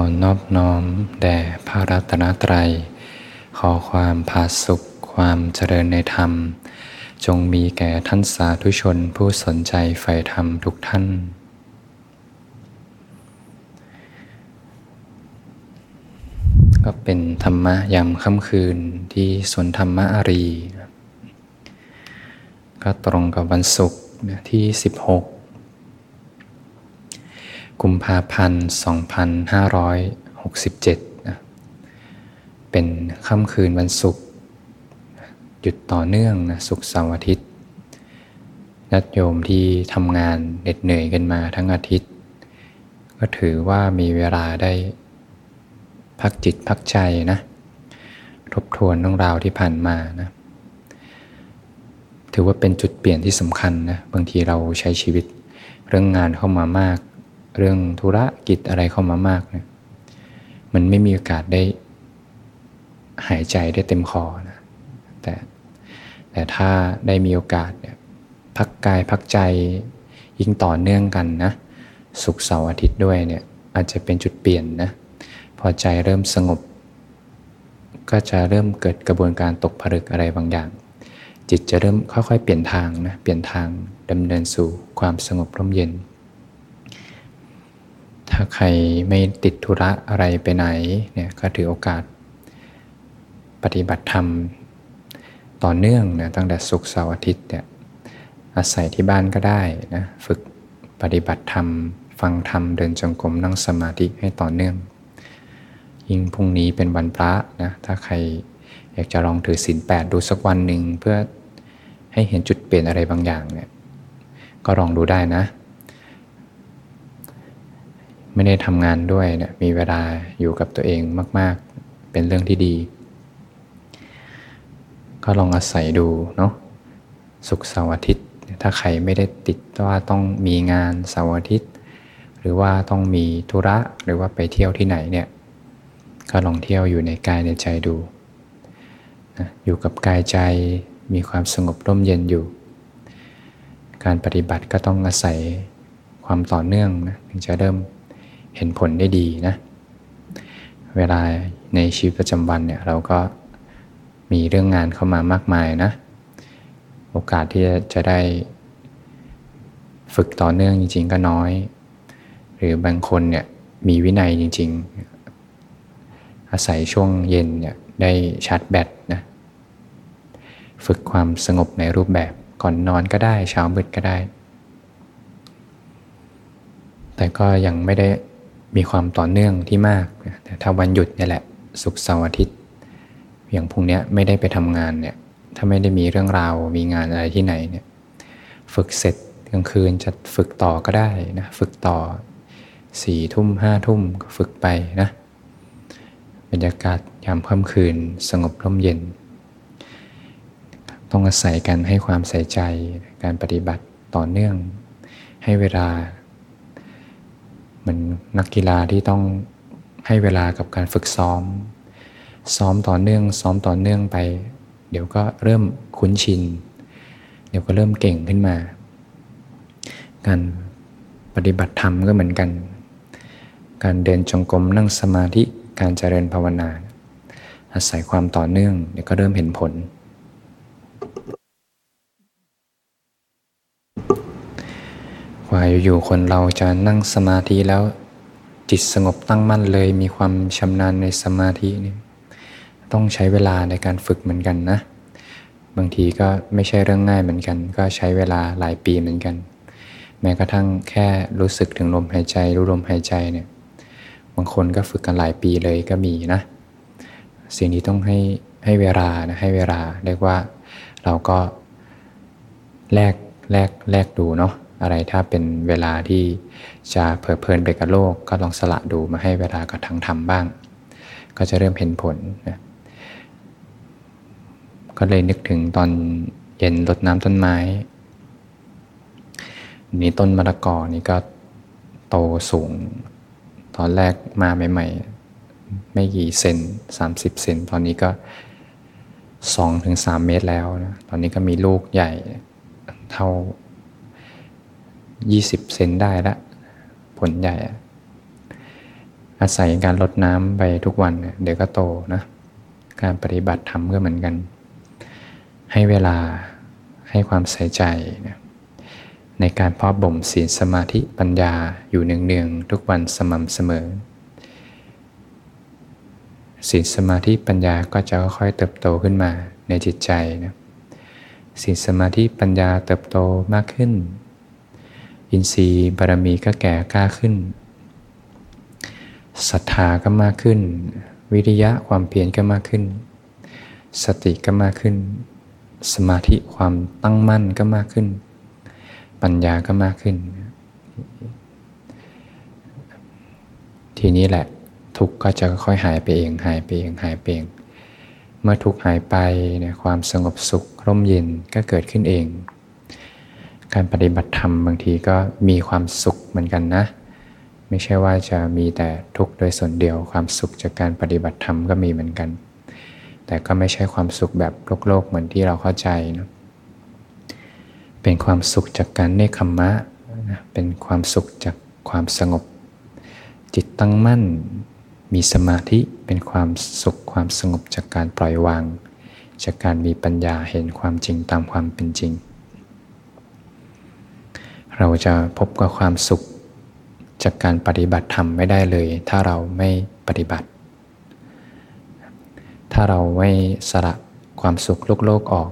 อนอบน้อม แด่พระรัตนตรัย ขอความผาสุข ความเจริญในธรรม จงมีแก่ท่านสาธุชนผู้สนใจใฝ่ธรรมทุกท่าน ก็เป็นธรรมะยามค่ำคืนที่สวนธรรมะอารี ก็ตรงกับวันศุกร์ที่ 16 กุมภาพันธ์ 2567นะเป็นค่ำคืนวันศุกร์หยุดต่อเนื่องนะศุกร์เสาร์อาทิตย์ญาติโยมที่ทำงานเหน็ดเหนื่อยกันมาทั้งอาทิตย์ ก็ถือว่ามีเวลาได้พักจิตพักใจนะ ทบทวนเรื่องราวที่ผ่านมานะถือว่าเป็นจุดเปลี่ยนที่สำคัญนะบางทีเราใช้ชีวิตเรื่องงานเข้ามามาก เรื่องธุระกิจอะไรเข้ามามากเนี่ยมันไม่มีโอกาสได้หายใจได้เต็มคอนะแต่แต่ถ้าได้มีโอกาสเนี่ยพักกายพักใจยิ่งต่อเนื่องกันนะสุขเสาร์อาทิตย์ด้วยเนี่ยอาจจะเป็นจุดเปลี่ยนนะพอใจเริ่มสงบ ก็จะเริ่มเกิดกระบวนการตกผลึกอะไรบางอย่าง จิตจะเริ่มค่อยๆ เปลี่ยนทางนะเปลี่ยนทางดำเนินสู่ความสงบร่มเย็น ถ้าใครไม่ติดธุระอะไรไปไหนเนี่ยก็ถือโอกาสปฏิบัติธรรมต่อเนื่องนะตั้งแต่ศุกร์เสาร์อาทิตย์เนี่ยอาศัยที่บ้านก็ได้นะฝึกปฏิบัติธรรม ฟังธรรมเดินจงกรมนั่งสมาธิให้ต่อเนื่อง ยิ่งพรุ่งนี้เป็นวันพระนะถ้าใครอยากจะลองถือศีลแปดดูสักวันหนึ่งเพื่อให้เห็นจุดเปลี่ยนอะไรบางอย่างเนี่ยก็ลองดูได้นะ ไม่ได้ทำงานด้วยเนี่ยมีเวลาอยู่กับตัวเองมาก ๆ เป็นเรื่องที่ดี ก็ลองอาศัยดูเนาะสุขเสาร์อาทิตย์ ถ้าใครไม่ได้ติดว่าต้องมีงานเสาร์อาทิตย์ หรือว่าต้องมีธุระหรือว่าไปเที่ยวที่ไหนเนี่ยก็ลองเที่ยวอยู่ในกายในใจดูนะอยู่กับกายใจมีความสงบร่มเย็นอยู่ การปฏิบัติก็ต้องอาศัยความต่อเนื่องนะถึงจะเริ่ม เห็นผลได้ดีนะ เวลาในชีวิตประจำวันเนี่ยเราก็มีเรื่องงานเข้ามามากมายนะ โอกาสที่จะได้ฝึกต่อเนื่องจริง ๆ ก็น้อย หรือบางคนเนี่ยมีวินัยจริง ๆ อาศัยช่วงเย็นเนี่ยได้ชาร์จแบตนะฝึกความสงบในรูปแบบก่อนนอนก็ได้เช้ามืดก็ได้ แต่ก็ยังไม่ได้ มีความต่อเนื่องที่มากแต่ถ้าวันหยุดเนี่ยแหละศุกเสาร์อาทิตย์อย่างพรุ่งนี้ไม่ได้ไปทำงานเนี่ยถ้าไม่ได้มีเรื่องราวมีงานอะไรที่ไหนเนี่ยฝึกเสร็จกลางคืนจะฝึกต่อก็ได้นะฝึกต่อสี่ทุ่มห้าทุ่มก็ฝึกไปนะบรรยากาศยามค่ำคืนสงบร่มเย็น ต้องอาศัยกันให้ความใส่ใจการปฏิบัติต่อเนื่อง ให้เวลา หมันนักกีฬาที่ต้องให้เวลากับการฝึกซ้อม ซ้อมต่อเนื่อง ซ้อมต่อเนื่องไป เดี๋ยวก็เริ่มคุ้นชิน เดี๋ยวก็เริ่มเก่งขึ้นมา การปฏิบัติธรรมก็เหมือนกัน การเดินจงกรมนั่งสมาธิการเจริญภาวนา อาศัยความต่อเนื่องเดี๋ยวก็เริ่มเห็นผล ว่าอยู่ๆคนเราจะนั่งสมาธิแล้ว จิตสงบตั้งมั่นเลยมีความชำนาญในสมาธินี่ต้องใช้เวลาในการฝึกเหมือนกันนะ บางทีก็ไม่ใช่เรื่องง่ายเหมือนกัน ก็ใช้เวลาหลายปีเหมือนกัน แม้กระทั่งแค่รู้สึกถึงลมหายใจ รู้ลมหายใจเนี่ยบางคนก็ฝึกกันหลายปีเลยก็มีนะ สิ่งนี้ต้องให้ให้เวลานะให้เวลาเรียกว่าเราก็แลกแลกแลกดูเนาะ อะไรถ้าเป็นเวลาที่จะเพลิดเพลินไปกับโลก ก็ลองสละดูมาให้เวลากับทางธรรมบ้าง ก็จะเริ่มเห็นผลนะก็เลยนึกถึงตอนเย็นรดน้ำต้นไม้ นี่ต้นมะละกอนี่ก็โตสูง ตอนแรกมาใหม่ๆ ไม่กี่เซน30 เซนตอนนี้ก็ 2-3 เมตรแล้วนะตอนนี้ก็มีลูกใหญ่เท่า 20เซนได้ละ ผลใหญ่ อาศัยการลดน้ำไปทุกวันเดี๋ยวก็โตนะ การปฏิบัติธรรมก็เหมือนกัน ให้เวลาให้ความใส่ใจนะในการเพาะบ่มศีลสมาธิปัญญาอยู่เนืองๆทุกวันสม่ำเสมอศีลสมาธิปัญญาก็จะค่อยๆเติบโตขึ้นมาในจิตใจนะศีลสมาธิปัญญาเติบโตมากขึ้น อินทรีย์บารมีก็แก่กล้าขึ้นศรัทธาก็มากขึ้น วิริยะความเพียรก็มากขึ้น สติก็มากขึ้น สมาธิความตั้งมั่นก็มากขึ้น ปัญญาก็มากขึ้น ทีนี้แหละทุกข์ก็จะค่อยหายไปเอง หายไปเอง หายไปเอง เมื่อทุกข์หายไปเนี่ยความสงบสุขร่มเย็นก็เกิดขึ้นเอง การปฏิบัติธรรมบางทีก็มีความสุขเหมือนกันนะ ไม่ใช่ว่าจะมีแต่ทุกข์โดยส่วนเดียวความสุขจากการปฏิบัติธรรมก็มีเหมือนกัน แต่ก็ไม่ใช่ความสุขแบบโลกโลกเหมือนที่เราเข้าใจนะเป็นความสุขจากการเนคขมมะเป็นความสุขจากความสงบ จิตตั้งมั่นมีสมาธิเป็นความสุขความสงบจากการปล่อยวาง จากการมีปัญญาเห็นความจริงตามความเป็นจริง เราจะพบกับความสุข จากการปฏิบัติธรรมไม่ได้เลย ถ้าเราไม่ปฏิบัติ ถ้าเราไม่สละความสุขโลกโลกออก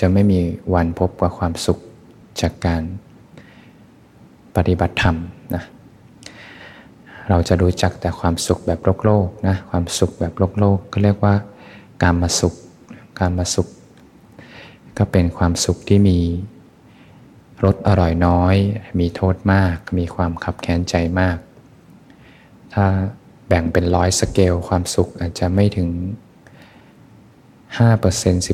จะไม่มีวันพบกับความสุขจากการปฏิบัติธรรมนะเราจะรู้จักแต่ความสุขแบบโลกโลกนะความสุขแบบโลกโลกก็เรียกว่าการมาสุข การมาสุข ก็เป็นความสุขที่มี รสอร่อยน้อย มีโทษมาก มีความขับแค้นใจมาก ถ้าแบ่งเป็นร้อยสเกลความสุขอาจจะไม่ถึง 5%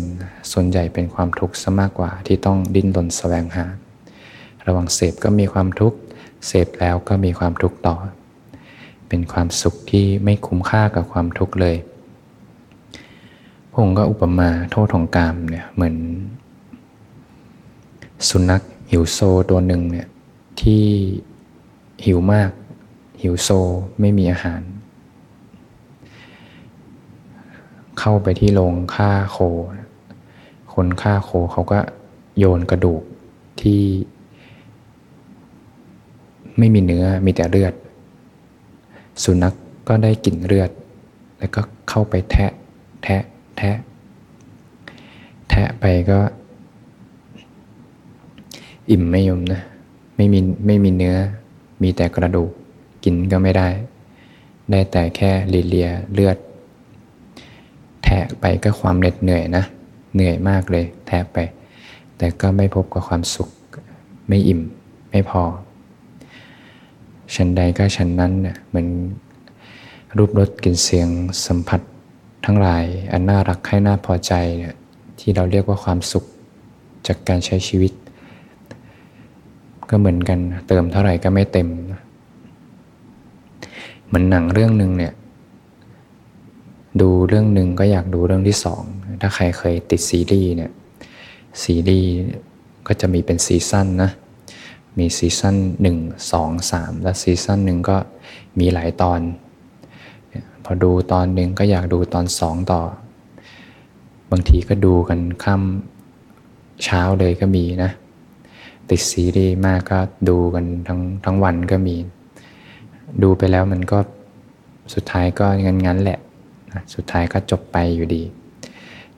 10%ส่วนใหญ่เป็นความทุกข์ซะมากกว่าที่ต้องดิ้นรนแสวงหา ระวังเสพก็มีความทุกข์ เสพแล้วก็มีความทุกข์ต่อ เป็นความสุขที่ไม่คุ้มค่ากับความทุกข์เลยพงก็อุปมาโทษของกามเนี่ยเหมือน สุนัขหิวโซตัวหนึ่งเนี่ยที่หิวมาก หิวโซไม่มีอาหาร เข้าไปที่โรงฆ่าโค คนฆ่าโคเขาก็โยนกระดูกที่ ไม่มีเนื้อมีแต่เลือด สุนัขกก็ได้กลิ่นเลือด แล้วก็เข้าไปแทะแทะแทะ แทะไปก็ อิ่มไม่ยมนะ ไม่มีไม่มีเนื้อ มีแต่กระดูก กินก็ไม่ได้ ได้แต่แค่เลียเลือด แทะไปก็ความเหน็ดเหนื่อยนะ เหนื่อยมากเลย แทะไป แต่ก็ไม่พบกับความสุข ไม่อิ่ม ไม่พอชั้นใดก็ชั้นนั้นเนี่ยเหมือนรูปรสกลิ่นเสียงสัมผัสทั้งหลายอันน่ารักให้น่าพอใจเนี่ยที่เราเรียกว่าความสุขจากการใช้ชีวิต ก็เหมือนกัน เติมเท่าไหร่ก็ไม่เต็ม เหมือนหนังเรื่องหนึ่งเนี่ย ดูเรื่องหนึ่งก็อยากดูเรื่องที่สอง ถ้าใครเคยติดซีรีส์เนี่ย ซีรีส์ก็จะมีเป็นซีซั่นนะ มีซีซั่นหนึ่งสองสามและซีซั่นหนึ่งก็มีหลายตอน พอดูตอนหนึ่งก็อยากดูตอนสองต่อ บางทีก็ดูกันค่ำเช้าเลยก็มีนะ ติดซีรีส์มากก็ดูกันทั้งทั้งวันก็มี ดูไปแล้วมันก็สุดท้ายก็งั้นงั้นแหละสุดท้ายก็จบไปอยู่ดี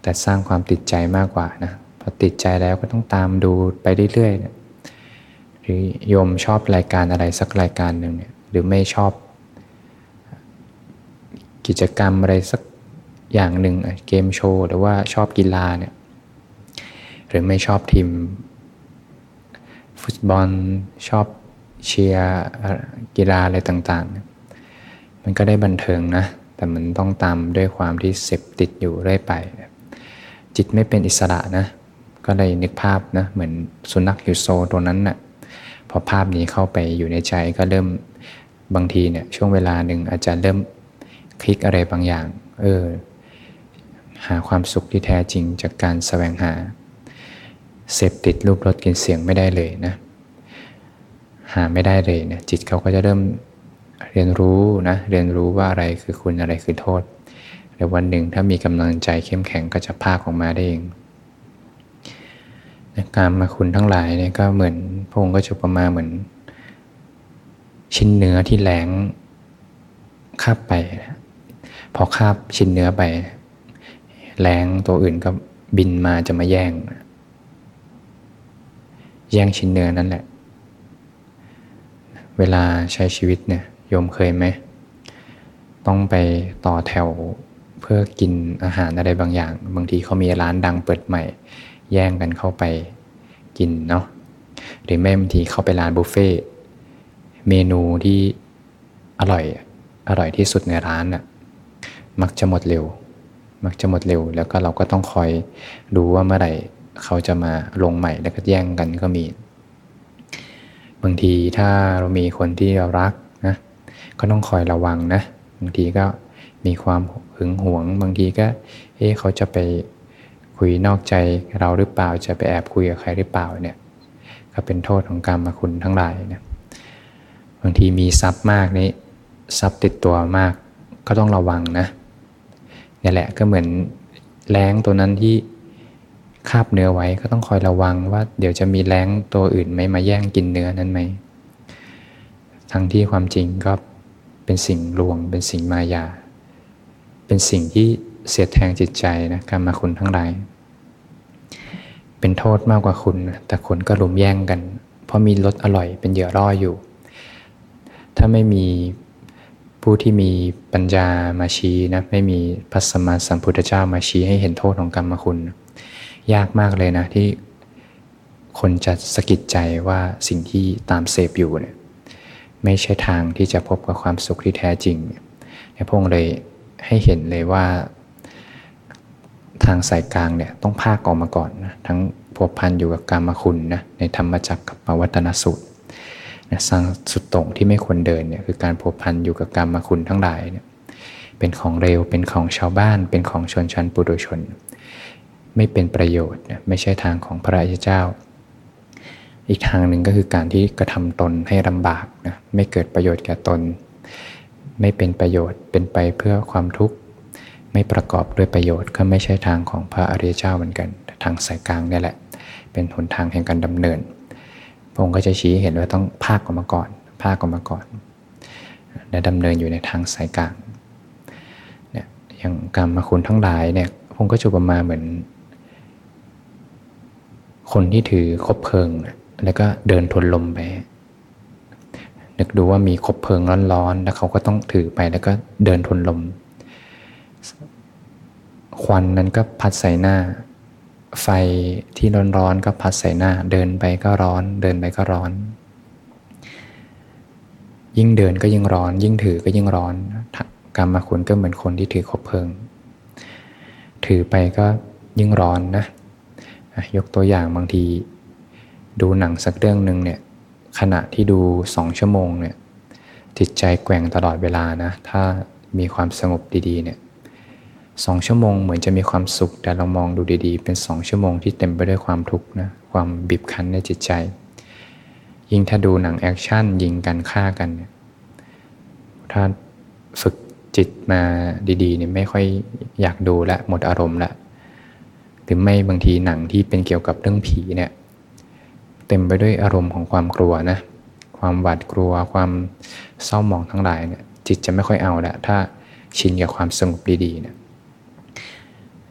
แต่สร้างความติดใจมากกว่านะพอติดใจแล้วก็ต้องตามดูไปเรื่อยๆหรือโยมชอบรายการอะไรสักรายการหนึ่งเนี่ยหรือไม่ชอบ กิจกรรมอะไรสักอย่างหนึ่งเกมโชว์หรือว่าชอบกีฬาเนี่ยหรือไม่ชอบทีม ฟุตบอลชอบเชียร์กีฬาอะไรต่างๆ มันก็ได้บันเทิงนะ แต่มันต้องตามด้วยความที่เสพติดอยู่เรื่อยไป จิตไม่เป็นอิสระนะ ก็เลยนึกภาพนะ เหมือนสุนัขฮิวโซตัวนั้นนะ่ะพอภาพนี้เข้าไปอยู่ในใจก็เริ่มบางทีเนี่ยช่วงเวลาหนึ่งอาจจะเริ่มคลิกอะไรบางอย่าง เออ หาความสุขที่แท้จริงจากการแสวงหา เสพติดรูปรสกลิ่นเสียงไม่ได้เลยนะ หาไม่ได้เลยเนี่ยจิตเขาก็จะเริ่มเรียนรู้นะเรียนรู้ว่าอะไรคือคุณอะไรคือโทษแต่วันหนึ่งถ้ามีกำลังใจเข้มแข็งก็จะพากออกมาได้เองการมาคุณทั้งหลายเนี่ยก็เหมือนพระองค์ก็จะประมาเหมือน ชิ้นเนื้อที่แหลงคาบไป พอคาบชิ้นเนื้อไปแรงตัวอื่นก็บินมาจะมาแย่ง แย่งชิ้นเนื้อนั่นแหละ เวลาใช้ชีวิตเนี่ยโยมเคยไหม ต้องไปต่อแถวเพื่อกินอาหารอะไรบางอย่าง บางทีเขามีร้านดังเปิดใหม่ แย่งกันเข้าไปกินเนาะหรือแม่บางทีเข้าไปร้านบุฟเฟ่เมนูที่อร่อยอร่อยที่สุดในร้านน่ะมักจะหมดเร็ว มักจะหมดเร็ว แล้วก็เราก็ต้องคอยดูว่าเมื่อไหร่ เขาจะมาลงใหม่แล้วก็แย่งกันก็มี บางทีถ้าเรามีคนที่เรารักนะก็ต้องคอยระวังนะบางทีก็มีความหึงหวง บางทีก็ เอ๊ะเขาจะไปคุยนอกใจเราหรือเปล่าจะไปแอบคุยกับใครหรือเปล่าเนี่ยก็เป็นโทษของกรรมมาคุณทั้งหลายนะบางทีมีทรัพย์มากนี้ทรัพย์ติดตัวมากก็ต้องระวังนะนี่แหละก็เหมือนแรงตัวนั้นที่ คาบเนื้อไว้ก็ต้องคอยระวังว่าเดี๋ยวจะมีแรงตัวอื่นไม่มาแย่งกินเนื้อนั้นไหม ทั้งที่ความจริงก็เป็นสิ่งลวง เป็นสิ่งมายา เป็นสิ่งที่เสียดแทงจิตใจนะการมาคุณทั้งหลาย เป็นโทษมากกว่าคุณนะแต่คนก็รุมแย่งกัน เพราะมีรสอร่อยเป็นเหยื่อร่ออยู่ ถ้าไม่มีผู้ที่มีปัญญามาชี้นะ ไม่มีพระสมมาสัมพุทธเจ้ามาชี้ให้เห็นโทษของกรรมคุณ ยากมากเลยนะที่คนจะสะกิดใจว่าสิ่งที่ตามเสพอยู่เนี่ยไม่ใช่ทางที่จะพบกับความสุขที่แท้จริงในพงเลยให้เห็นเลยว่า ทางสายกลางเนี่ยต้องภาคออกมาก่อนนะทั้งพวพันอยู่กับกรรมคุณนะในธรรมจักรกับปวัตนสูตรนะสร้างสุดตรงที่ไม่ควรเดินเนี่ยคือการผูกพันอยู่กับกรรมคุณทั้งหลายเนี่ยเป็นของเร็วเป็นของชาวบ้านเป็นของชนชั้นปุถุชน ไม่เป็นประโยชน์ไม่ใช่ทางของพระราชเจ้า อีกทางหนึ่งก็คือการที่กระทำตนให้ลำบากนะไม่เกิดประโยชน์แก่ตน ไม่เป็นประโยชน์เป็นไปเพื่อความทุกข์ ไม่ประกอบด้วยประโยชน์ก็ไม่ใช่ทางของพระอริยเจ้าเหมือนกัน ทางสายกลางนี่แหละ เป็นหนทางแห่งการดำเนินพระองค์ก็จะชี้เห็นว่าต้องภาคออกมาก่อน ภาคออกมาก่อนและดำเนินอยู่ในทางสายกลางเนี่ยอย่างกรรมคุณทั้งหลายเนี่ยพระองค์ก็จุปมาเหมือน คนที่ถือคบเพลิง แล้วก็เดินทนลมไปนึกดูว่ามีคบเพลิงร้อนๆ แล้วเขาก็ต้องถือไปแล้วก็เดินทนลม ควันนั้นก็พัดใส่หน้า ไฟที่ร้อนๆก็พัดใส่หน้า เดินไปก็ร้อน เดินไปก็ร้อน ยิ่งเดินก็ยิ่งร้อน ยิ่งถือก็ยิ่งร้อนกรรมคุณก็เหมือนคนที่ถือคบเพลิง ถือไปก็ยิ่งร้อนนะ ยกตัวอย่างบางที ดูหนังสักเรื่องหนึ่งเนี่ยขณะที่ดูสองชั่วโมงเนี่ยจิตใจแกว่งตลอดเวลานะถ้ามีความสงบดีๆเนี่ยสองชั่วโมงเหมือนจะมีความสุข แต่เรามองดูดีๆ เป็นสองชั่วโมงที่เต็มไปด้วยความทุกข์นะความบีบคั้นในจิตใจ ยิ่งถ้าดูหนังแอคชั่นยิงกันฆ่ากันเนี่ยถ้าฝึกจิตมาดีๆเนี่ยไม่ค่อยอยากดูละหมดอารมณ์ละ หรือไม่บางทีหนังที่เป็นเกี่ยวกับเรื่องผีเนี่ยเต็มไปด้วยอารมณ์ของความกลัวนะความหวาดกลัว ความเศร้าหมองทั้งหลายเนี่ยจิตจะไม่ค่อยเอาละถ้าชินกับความสงบดีๆเนี่ย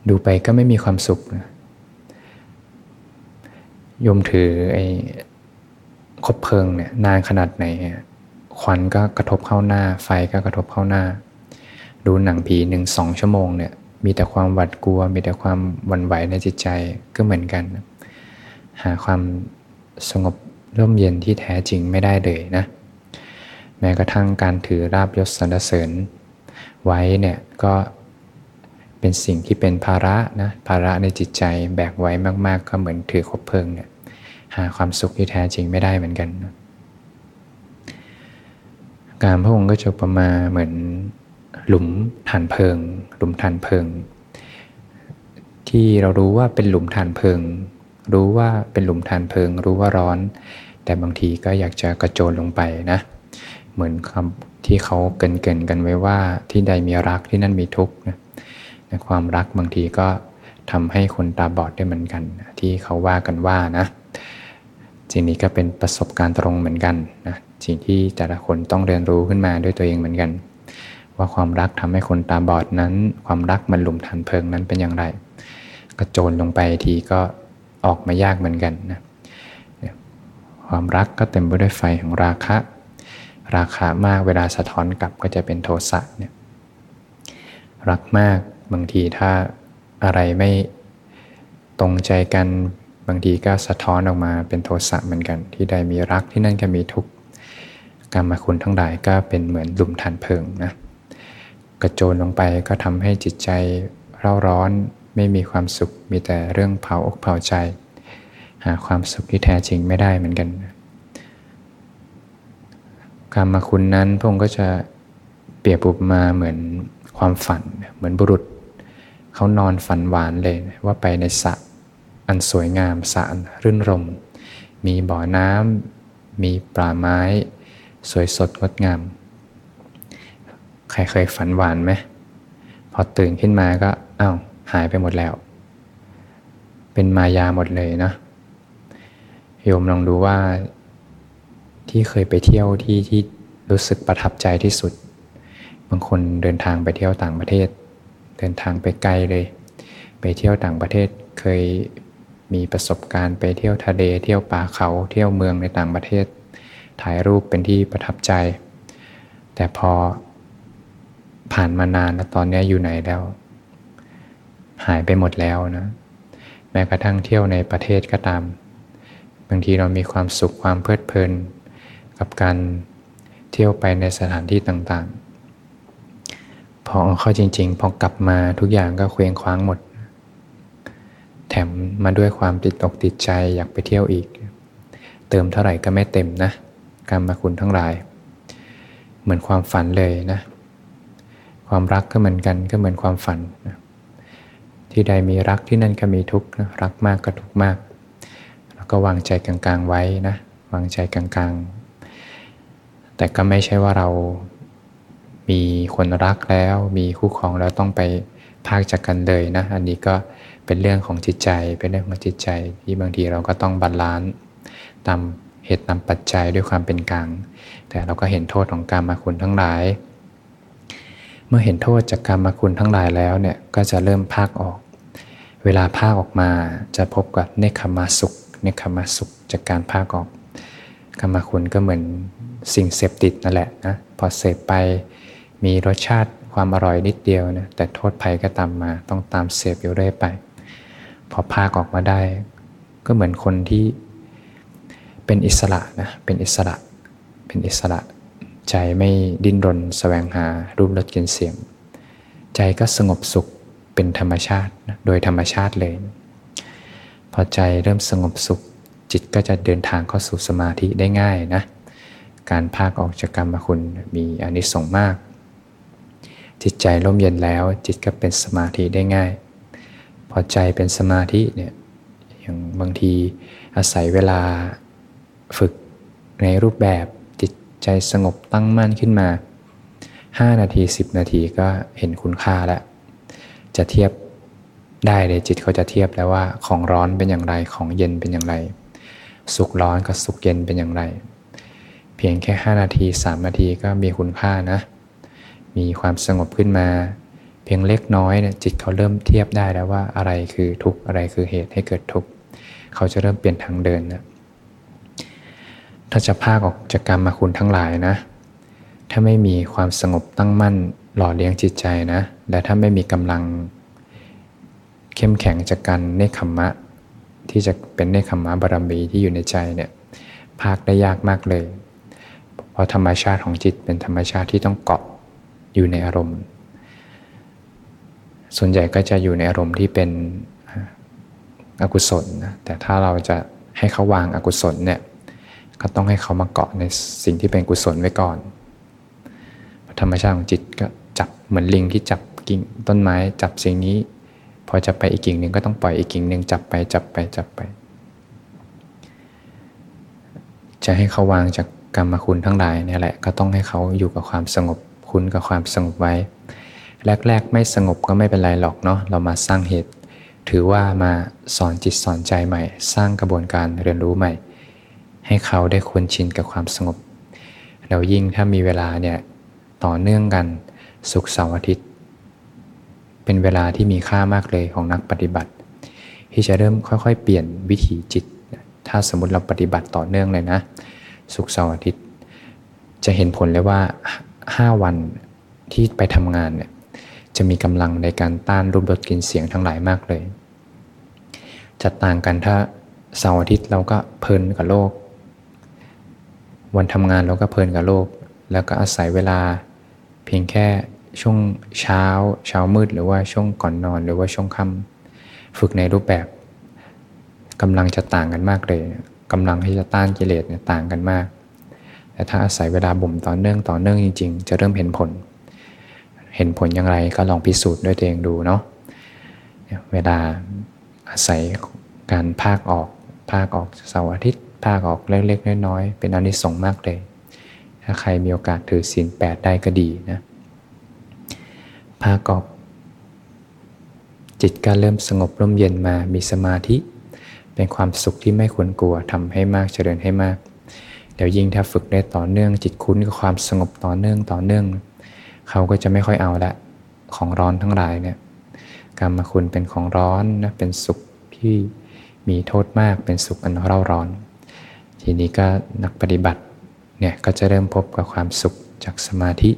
ดูไปก็ไม่มีความสุขนะยมถือไอ้คบเพลิงเนี่ยนานขนาดไหนควันก็กระทบเข้าหน้า ไฟก็กระทบเข้าหน้า ดูหนังผีหนึ่งสองชั่วโมงเนี่ย มีแต่ความหวาดกลัว มีแต่ความหวั่นไหวในจิตใจก็เหมือนกัน หาความสงบร่มเย็นที่แท้จริงไม่ได้เลยนะ แม้กระทั่งการถือราบยศสรรเสริญ ไว้เนี่ยก็เป็นสิ่งที่เป็นภาระนะภาระในจิตใจแบกไว้มากๆ ก็เหมือนถือคบเพลิงเนี่ยหาความสุขที่แท้จริงไม่ได้เหมือนกัน การพระองค์ก็จะประมาเหมือน หลุมฐานเพลิง หลุมฐานเพลิง ที่เรารู้ว่าเป็นหลุมฐานเพลิง รู้ว่าเป็นหลุมฐานเพลิง รู้ว่าร้อน แต่บางทีก็อยากจะกระโจนลงไปนะ เหมือนคำที่เขาเกินเกินกันไว้ว่าที่ใดมีรักที่นั่นมีทุกข์นะความรักบางทีก็ทำให้คนตาบอดได้เหมือนกัน ที่เขาว่ากันว่านะสิ่งนี้ก็เป็นประสบการณ์ตรงเหมือนกันนะสิ่งที่แต่ละคนต้องเรียนรู้ขึ้นมาด้วยตัวเองเหมือนกัน ว่าความรักทำให้คนตาบอดนั้น ความรักมันหลุมทันเพลิงนั้นเป็นอย่างไร กระโจนลงไปทีก็ออกมายากเหมือนกันนะความรักก็เต็มไปด้วยไฟของราคะ ราคะมากเวลาสะท้อนกลับก็จะเป็นโทสะเนี่ยรักมากบางทีถ้าอะไรไม่ตรงใจกันบางทีก็สะท้อนออกมาเป็นโทสะเหมือนกัน ที่ใดมีรักที่นั่นก็มีทุกข์กรรมคุณทั้งหลายก็เป็นเหมือนหลุมทันเพลิงนะ กระโจนลงไปก็ทำให้จิตใจเร่าร้อนไม่มีความสุขมีแต่เรื่องเผาอกเผาใจ หาความสุขที่แท้จริงไม่ได้เหมือนกันกรรมคุณนั้นพงค์ก็จะเปรียบปุบมาเหมือนความฝันเหมือนบุรุษ เขานอนฝันหวานเลยว่าไปในสระอันสวยงามสระรื่นรม มีบ่อน้ำมีปลาไม้ สวยสดงดงาม ใครเคยฝันหวานไหมพอตื่นขึ้นมาก็อา้าวหายไปหมดแล้ว เป็นมายาหมดเลยนะโยมลองดูว่า ที่เคยไปเที่ยวที่ที่รู้สึกประทับใจที่สุด บางคนเดินทางไปเที่ยวต่างประเทศ เดินทางไปไกลเลย ไปเที่ยวต่างประเทศเคยมีประสบการณ์ไปเที่ยวทะเลเที่ยวป่าเขาเที่ยวเมืองในต่างประเทศ ถ่ายรูปเป็นที่ประทับใจ แต่พอ ผ่านมานานแล้วตอนนี้อยู่ไหนแล้ว หายไปหมดแล้วนะ แม้กระทั่งเที่ยวในประเทศก็ตาม บางทีเรามีความสุขความเพลิดเพลิน กับการเที่ยวไปในสถานที่ต่างๆ พอเข้าจริง ๆ พอกลับมาทุกอย่างก็เคว้งคว้างหมด แถมมาด้วยความติดอกติดใจอยากไปเที่ยวอีก เติมเท่าไหร่ก็ไม่เต็มนะกรรมคุณทั้งหลาย เหมือนความฝันเลยนะ ความรักก็เหมือนกันก็เหมือนความฝันนะที่ใดมีรักที่นั่นก็มีทุกข์นะรักมากก็ทุกข์มาก แล้วก็วางใจกลางๆไว้นะวางใจกลางๆ แต่ก็ไม่ใช่ว่าเรามีคนรักแล้ว มีคู่ครองแล้วต้องไปพากจากกันเลยนะ อันนี้ก็เป็นเรื่องของจิตใจ เป็นเรื่องของจิตใจที่บางทีเราก็ต้องบาลานซ์ตามเหตุตามปัจจัยด้วยความเป็นกลาง แต่เราก็เห็นโทษของกรรมาคุณทั้งหลาย เมื่อเห็นโทษจากกรรมคุณทั้งหลายแล้วเนี่ยก็จะเริ่มภาคออก เวลาภาคออกมาจะพบกับเนคขมาสุขเนคขมาสุขจากการภาคออกกรรมคุณก็เหมือนสิ่งเสพติดนั่นแหละนะพอเสพไปมีรสชาติความอร่อยนิดเดียวนะแต่โทษภัยก็ตามมาต้องตามเสพอยู่เรื่อยไป พอภาคออกมาได้ ก็เหมือนคนที่เป็นอิสระนะเป็นอิสระเป็นอิสระ ใจไม่ดิ้นรนสแสวงหารูปรสกลิ่นเสียง ใจก็สงบสุขเป็นธรรมชาติโดยธรรมชาติเลย พอใจเริ่มสงบสุข จิตก็จะเดินทางเข้าสู่สมาธิได้ง่ายนะ การภาคออกจากกรรมคุณมีอนิสงส์มาก จิตใจร่มเย็นแล้วจิตก็เป็นสมาธิได้ง่าย พอใจเป็นสมาธิเนี่ยอย่างบางทีอาศัยเวลาฝึกในรูปแบบ ใจสงบตั้งมั่นขึ้นมา 5 นาที 10 นาทีก็เห็นคุณค่าแล้ว จะเทียบได้เลยจิตเขาจะเทียบแล้วว่าของร้อนเป็นอย่างไรของเย็นเป็นอย่างไร สุขร้อนกับสุขเย็นเป็นอย่างไร เพียงแค่ 5 นาที 3 นาทีก็มีคุณค่านะ มีความสงบขึ้นมา เพียงเล็กน้อยเนี่ยจิตเขาเริ่มเทียบได้แล้วว่าอะไรคือทุกข์อะไรคือเหตุให้เกิดทุกข์เขาจะเริ่มเปลี่ยนทางเดินนะ ถ้าจะภาคออกจากกรรมมาคุณทั้งหลายนะ ถ้าไม่มีความสงบตั้งมั่นหล่อเลี้ยงจิตใจนะ และถ้าไม่มีกำลัง เข้มแข็งจากการเนคขมมะ ที่จะเป็นเนคขมมะบารมีที่อยู่ในใจเนี่ยภาคได้ยากมากเลย เพราะธรรมชาติของจิตเป็นธรรมชาติที่ต้องเกาะอยู่ในอารมณ์ ส่วนใหญ่ก็จะอยู่ในอารมณ์ที่เป็นอกุศลนะแต่ถ้าเราจะให้เขาวางอากุศลเนี่ย ก็ต้องให้เขามาเกาะในสิ่งที่เป็นกุศลไว้ก่อน ธรรมชาติของจิตก็จับเหมือนลิงที่จับกิ่งต้นไม้จับสิ่งนี้ พอจะไปอีกกิ่งหนึ่งก็ต้องปล่อยอีกกิ่งหนึ่งจับไปจับไปจับไป จะให้เขาวางจากกรรมคุณทั้งหลายนี่แหละ ก็ต้องให้เขาอยู่กับความสงบคุ้นกับความสงบไว้ แรก ๆ ไม่สงบก็ไม่เป็นไรหรอกเนาะเรามาสร้างเหตุ ถือว่ามาสอนจิตสอนใจใหม่ สร้างกระบวนการเรียนรู้ใหม่ ให้เขาได้คุ้นชินกับความสงบ แล้วยิ่งถ้ามีเวลาเนี่ยต่อเนื่องกันสุขเสาร์อาทิตย์ เป็นเวลาที่มีค่ามากเลยของนักปฏิบัติ ที่จะเริ่มค่อยๆ เปลี่ยนวิถีจิต ถ้าสมมติเราปฏิบัติต่อเนื่องเลยนะสุขเสาร์อาทิตย์ จะเห็นผลเลยว่า 5 วันที่ไปทำงานเนี่ยจะมีกำลังในการต้านรูปรสกลิ่นเสียงทั้งหลายมากเลยจะต่างกันถ้าเสาร์อาทิตย์เราก็เพลินกับโลก วันทำงานเราก็เพลินกับโลก แล้วก็อาศัยเวลา เพียงแค่ช่วงเช้า เช้ามืด หรือว่าช่วงก่อนนอนหรือว่าช่วงค่ำฝึกในรูปแบบกำลังจะต่างกันมากเลยกำลังที่จะต้านกิเลสเนี่ยต่างกันมาก แต่ถ้าอาศัยเวลาบ่มต่อเนื่องต่อเนื่องจริง ๆ จะเริ่มเห็นผล เห็นผลอย่างไรก็ลองพิสูจน์ด้วยตัวเองดูเนาะเวลาอาศัยการภาคออก ภาคออกเสาร์อาทิตย์ ภาคออกเล็กๆน้อยๆเป็นอนิสงส์มากเลย ถ้าใครมีโอกาสถือศีลแปดได้ก็ดีนะภาคออกจิตก็เริ่มสงบร่มเย็นมามีสมาธิ เป็นความสุขที่ไม่ควรกลัวทำให้มากเจริญให้มาก เดี๋ยวยิ่งถ้าฝึกได้ต่อเนื่อง จิตคุ้นกับความสงบต่อเนื่องต่อเนื่อง เขาก็จะไม่ค่อยเอาละของร้อนทั้งหลายเนี่ยกรรมคุณเป็นของร้อนนะเป็นสุขที่มีโทษมากเป็นสุขอันเร่าร้อน ทีนี้ก็นักปฏิบัติเนี่ยก็จะเริ่มพบกับความสุขจากสมาธิ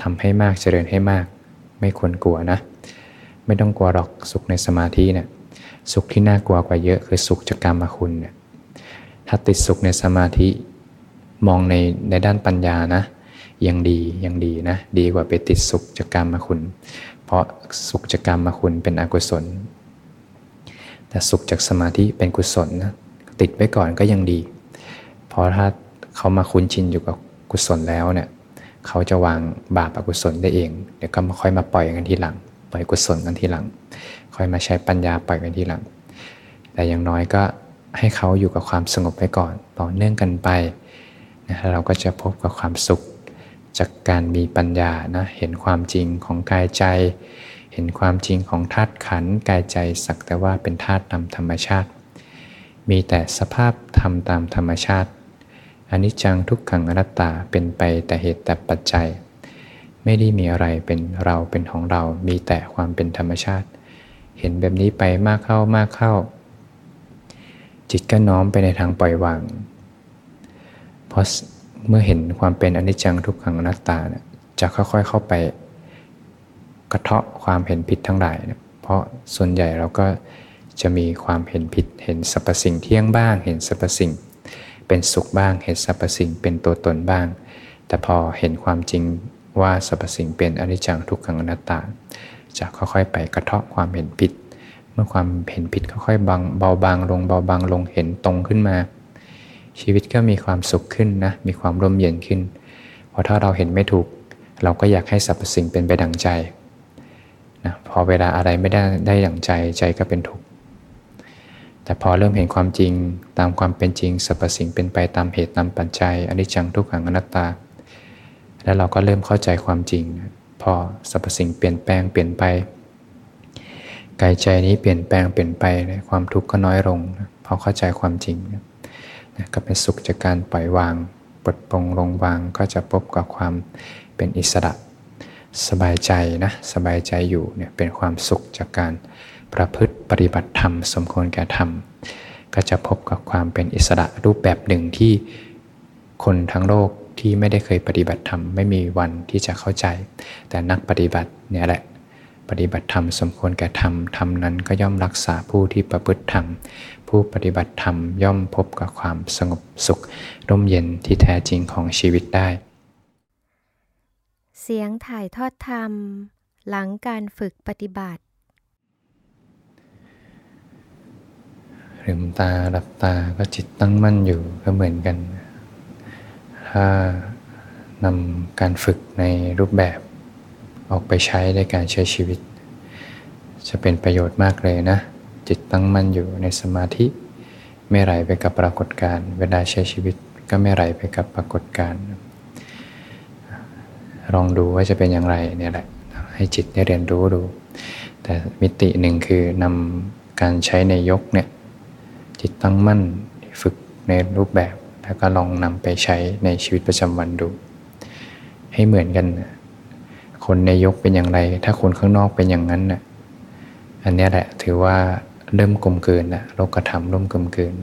ทำให้มากเจริญให้มาก ไม่ควรกลัวนะ ไม่ต้องกลัวหรอกสุขในสมาธิเนี่ยสุขที่น่ากลัวกว่าเยอะคือสุขจากกรรมคุณเนี่ยถ้าติดสุขในสมาธิมองในในด้านปัญญานะยังดียังดีนะ ดีกว่าไปติดสุขจากกรรมคุณ เพราะสุขจากกรรมคุณเป็นอกุศล แต่สุขจากสมาธิเป็นกุศลนะ ติดไว้ก่อนก็ยังดี เพราะถ้าเขามาคุ้นชินอยู่กับกุศลแล้วเนี่ยเขาจะวางบาปอกุศลได้เอง เดี๋ยวก็มาค่อยมาปล่อยกันทีหลัง ปล่อยกุศลกันทีหลัง ค่อยมาใช้ปัญญาปล่อยกันทีหลัง แต่อย่างน้อยก็ให้เขาอยู่กับความสงบไปก่อน ต่อเนื่องกันไปนะเราก็จะพบกับความสุข จากการมีปัญญานะ เห็นความจริงของกายใจ เห็นความจริงของธาตุขัน กายใจสักแต่ว่าเป็นธาตุตามธรรมชาติ มีแต่สภาพธรรมตามธรรมชาติอนิจจังทุกขังอนัตตาเป็นไปแต่เหตุแต่ปัจจัย ไม่ได้มีอะไรเป็นเราเป็นของเรา มีแต่ความเป็นธรรมชาติ เห็นแบบนี้ไปมากเข้ามากเข้า จิตก็น้อมไปในทางปล่อยวางเพราะเมื่อเห็นความเป็นอนิจจังทุกขังอนัตตาเนี่ยจะค่อยๆเข้าไปกระเทาะความเห็นผิดทั้งหลายเนี่ยเพราะส่วนใหญ่เราก็ จะมีความเห็นผิดเห็นสรรพสิ่งเที่ยงบ้าง เห็นสรรพสิ่ง เป็นสุขบ้าง เห็นสรรพสิ่งเป็นตัวตนบ้าง แต่พอเห็นความจริงว่าสรรพสิ่งเป็นอนิจจังทุกขังอนัตตา จะค่อยๆ ไปกระเทาะความเห็นผิด เมื่อความเห็นผิดค่อยๆบางเบาบางลงเบาบางลงเห็นตรงขึ้นมา ชีวิตก็มีความสุขขึ้นนะมีความร่มเย็นขึ้นเพราะถ้าเราเห็นไม่ถูก เราก็อยากให้สรรพสิ่งเป็นไปดังใจนะพอเวลาอะไรไม่ได้ได้ดังใจใจก็เป็นทุกข์ แต่พอเริ่มเห็นความจริงตามความเป็นจริงสรรพสิ่งเป็นไปตามเหตุตามปัจจัยอนิจจังทุกขังอนัตตา แล้วเราก็เริ่มเข้าใจความจริง พอสรรพสิ่งเปลี่ยนแปลงเปลี่ยนไปกายใจนี้เปลี่ยนแปลงเปลี่ยนไปความทุกข์ก็น้อยลงพอเข้าใจความจริงนะก็เป็นสุขจากการปล่อยวางปลดปลงลงวางก็จะพบกับความเป็นอิสระ สบายใจนะสบายใจอยู่เนี่ยเป็นความสุขจากการ ประพฤติปฏิบัติธรรม สมควรแก่ธรรม ก็จะพบกับความเป็นอิสระรูปแบบหนึ่งที่คนทั้งโลกที่ไม่ได้เคยปฏิบัติธรรมไม่มีวันที่จะเข้าใจ แต่นักปฏิบัติเนี่ยแหละ ปฏิบัติธรรม สมควรแก่ธรรมธรรมนั้นก็ย่อมรักษาผู้ที่ประพฤติธรรม ผู้ปฏิบัติธรรมย่อมพบกับความสงบสุข ร่มเย็นที่แท้จริงของชีวิตได้ เสียงถ่ายทอดธรรม หลังการฝึกปฏิบัติ ลืมตาหลับตาก็จิตตั้งมั่นอยู่ก็เหมือนกัน ถ้านำการฝึกในรูปแบบออกไปใช้ในการใช้ชีวิต จะเป็นประโยชน์มากเลยนะ จิตตั้งมั่นอยู่ในสมาธิ ไม่ไหลไปกับปรากฏการณ์เวลาใช้ชีวิตก็ไม่ไหลไปกับปรากฏการณ์ลองดูว่าจะเป็นอย่างไรเนี่ยแหละ ให้จิตได้เรียนรู้ดู แต่มิติหนึ่งคือนำการใช้ในยกเนี่ย จิตตั้งมั่นฝึกในรูปแบบ แล้วก็ลองนำไปใช้ในชีวิตประจำวันดู ให้เหมือนกันคนในยกเป็นอย่างไร ถ้าคนข้างนอกเป็นอย่างนั้นน่ะอันนี้แหละถือว่าเริ่มกลมเกินนะโลกธรรมร่มกลมเกิน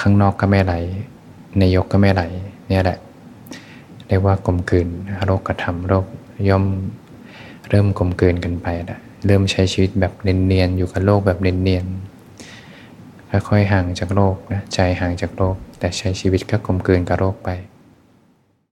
ข้างนอกก็ไม่ไหล ในยกก็ไม่ไหล เนี่ยแหละเรียกว่ากลมเกลืนโลกธรรมโลกย่อมเริ่มกลมเกลืนกันไปนะเริ่มใช้ชีวิตแบบเนียนๆอยู่กับโลกแบบเนียนๆ ค่อยๆห่างจากโลกนะใจห่างจากโลก แต่ใช้ชีวิตก็กลมกลืนกับโลกไป